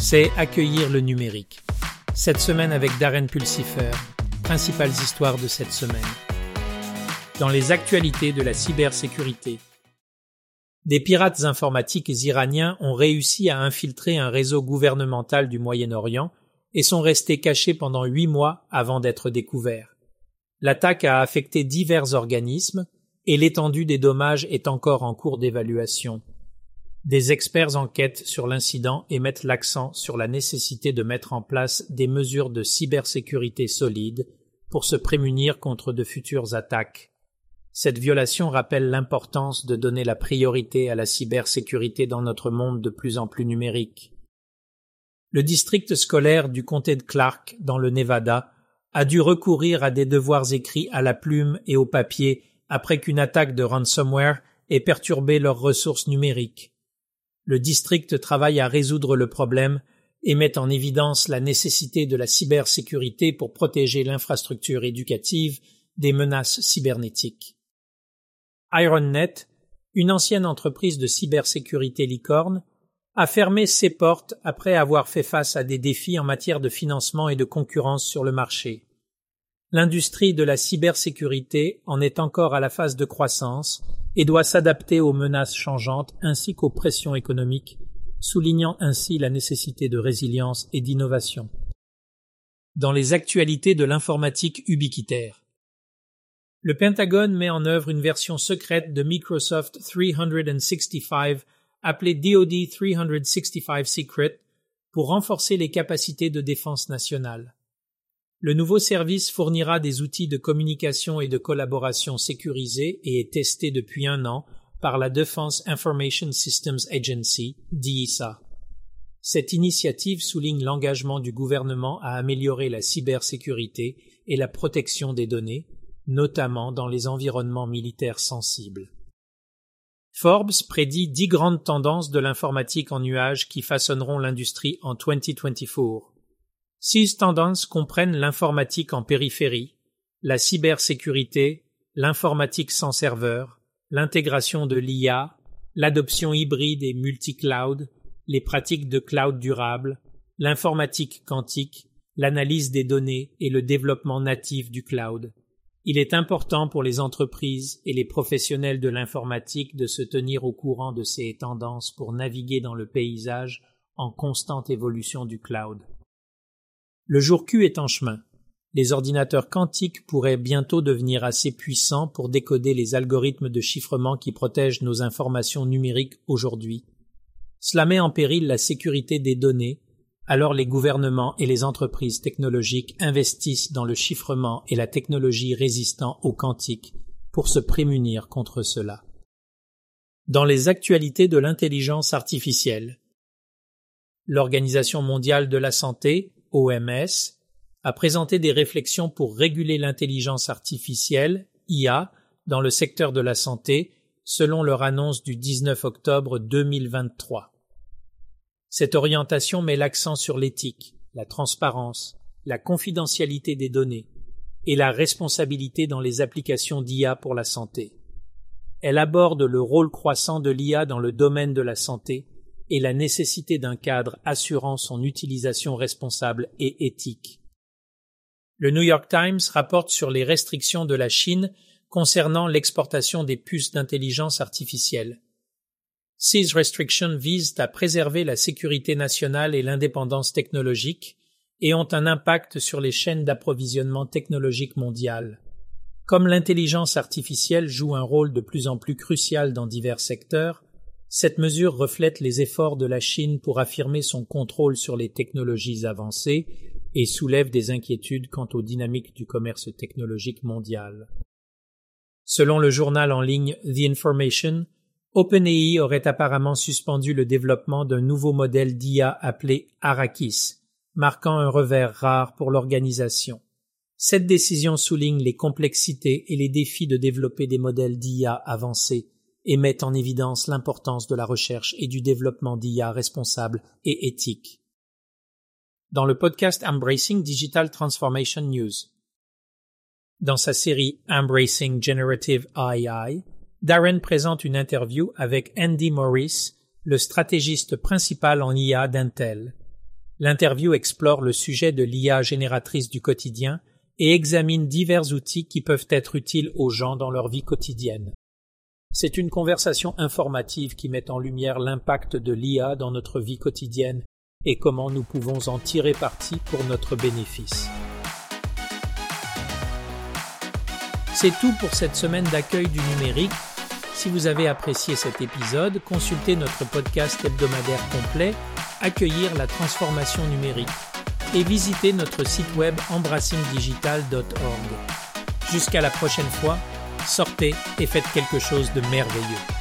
c'est accueillir le numérique. Cette semaine avec Darren Pulsifer, principales histoires de cette semaine. Dans les actualités de la cybersécurité. Des pirates informatiques iraniens ont réussi à infiltrer un réseau gouvernemental du Moyen-Orient et sont restés cachés pendant huit mois avant d'être découverts. L'attaque a affecté divers organismes et l'étendue des dommages est encore en cours d'évaluation. Des experts enquêtent sur l'incident et mettent l'accent sur la nécessité de mettre en place des mesures de cybersécurité solides pour se prémunir contre de futures attaques. Cette violation rappelle l'importance de donner la priorité à la cybersécurité dans notre monde de plus en plus numérique. Le district scolaire du comté de Clark, dans le Nevada, a dû recourir à des devoirs écrits à la plume et au papier après qu'une attaque de ransomware ait perturbé leurs ressources numériques. Le district travaille à résoudre le problème et met en évidence la nécessité de la cybersécurité pour protéger l'infrastructure éducative des menaces cybernétiques. IronNet, une ancienne entreprise de cybersécurité licorne, a fermé ses portes après avoir fait face à des défis en matière de financement et de concurrence sur le marché. L'industrie de la cybersécurité en est encore à la phase de croissance et doit s'adapter aux menaces changeantes ainsi qu'aux pressions économiques, soulignant ainsi la nécessité de résilience et d'innovation. Dans les actualités de l'informatique ubiquitaire. Le Pentagone met en œuvre une version secrète de Microsoft 365 appelée DoD 365 Secret pour renforcer les capacités de défense nationale. Le nouveau service fournira des outils de communication et de collaboration sécurisés et est testé depuis un an par la Defense Information Systems Agency, DISA. Cette initiative souligne l'engagement du gouvernement à améliorer la cybersécurité et la protection des données, notamment dans les environnements militaires sensibles. Forbes prédit dix grandes tendances de l'informatique en nuage qui façonneront l'industrie en 2024. Six tendances comprennent l'informatique en périphérie, la cybersécurité, l'informatique sans serveur, l'intégration de l'IA, l'adoption hybride et multi-cloud, les pratiques de cloud durable, l'informatique quantique, l'analyse des données et le développement natif du cloud. Il est important pour les entreprises et les professionnels de l'informatique de se tenir au courant de ces tendances pour naviguer dans le paysage en constante évolution du cloud. Le jour Q est en chemin. Les ordinateurs quantiques pourraient bientôt devenir assez puissants pour décoder les algorithmes de chiffrement qui protègent nos informations numériques aujourd'hui. Cela met en péril la sécurité des données, alors les gouvernements et les entreprises technologiques investissent dans le chiffrement et la technologie résistant au quantique pour se prémunir contre cela. Dans les actualités de l'intelligence artificielle, l'Organisation mondiale de la santé OMS, a présenté des réflexions pour réguler l'intelligence artificielle, IA, dans le secteur de la santé, selon leur annonce du 19 octobre 2023. Cette orientation met l'accent sur l'éthique, la transparence, la confidentialité des données et la responsabilité dans les applications d'IA pour la santé. Elle aborde le rôle croissant de l'IA dans le domaine de la santé et la nécessité d'un cadre assurant son utilisation responsable et éthique. Le New York Times rapporte sur les restrictions de la Chine concernant l'exportation des puces d'intelligence artificielle. Ces restrictions visent à préserver la sécurité nationale et l'indépendance technologique et ont un impact sur les chaînes d'approvisionnement technologique mondiales. Comme l'intelligence artificielle joue un rôle de plus en plus crucial dans divers secteurs, cette mesure reflète les efforts de la Chine pour affirmer son contrôle sur les technologies avancées et soulève des inquiétudes quant aux dynamiques du commerce technologique mondial. Selon le journal en ligne The Information, OpenAI aurait apparemment suspendu le développement d'un nouveau modèle d'IA appelé Arrakis, marquant un revers rare pour l'organisation. Cette décision souligne les complexités et les défis de développer des modèles d'IA avancés et met en évidence l'importance de la recherche et du développement d'IA responsable et éthique. Dans le podcast Embracing Digital Transformation News. Dans sa série Embracing Generative AI, Darren présente une interview avec Andy Morris, le stratégiste principal en IA d'Intel. L'interview explore le sujet de l'IA génératrice du quotidien et examine divers outils qui peuvent être utiles aux gens dans leur vie quotidienne. C'est une conversation informative qui met en lumière l'impact de l'IA dans notre vie quotidienne et comment nous pouvons en tirer parti pour notre bénéfice. C'est tout pour cette semaine d'accueil du numérique. Si vous avez apprécié cet épisode, consultez notre podcast hebdomadaire complet Accueillir la transformation numérique et visitez notre site web embrassingdigital.org. Jusqu'à la prochaine fois, sortez et faites quelque chose de merveilleux.